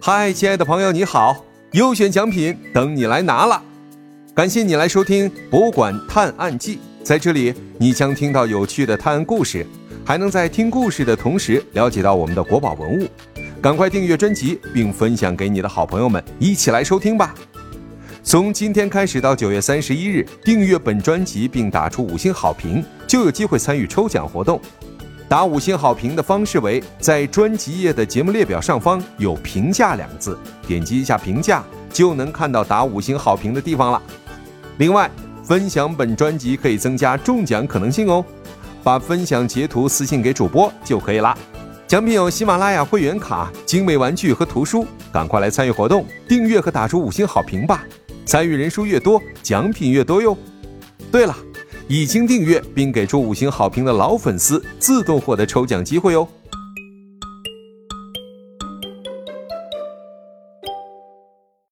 嗨，亲爱的朋友，你好！优选奖品等你来拿了。感谢你来收听《博物馆探案记》，在这里你将听到有趣的探案故事，还能在听故事的同时了解到我们的国宝文物。赶快订阅专辑，并分享给你的好朋友们，一起来收听吧。从今天开始到九月三十一日，订阅本专辑并打出五星好评，就有机会参与抽奖活动。打五星好评的方式为在专辑页的节目列表上方有“评价”两个字，点击一下评价就能看到打五星好评的地方了。另外，分享本专辑可以增加中奖可能性哦，把分享截图私信给主播就可以啦。奖品有喜马拉雅会员卡、精美玩具和图书，赶快来参与活动，订阅和打出五星好评吧！参与人数越多，奖品越多哟。对了。已经订阅并给出五星好评的老粉丝，自动获得抽奖机会哦！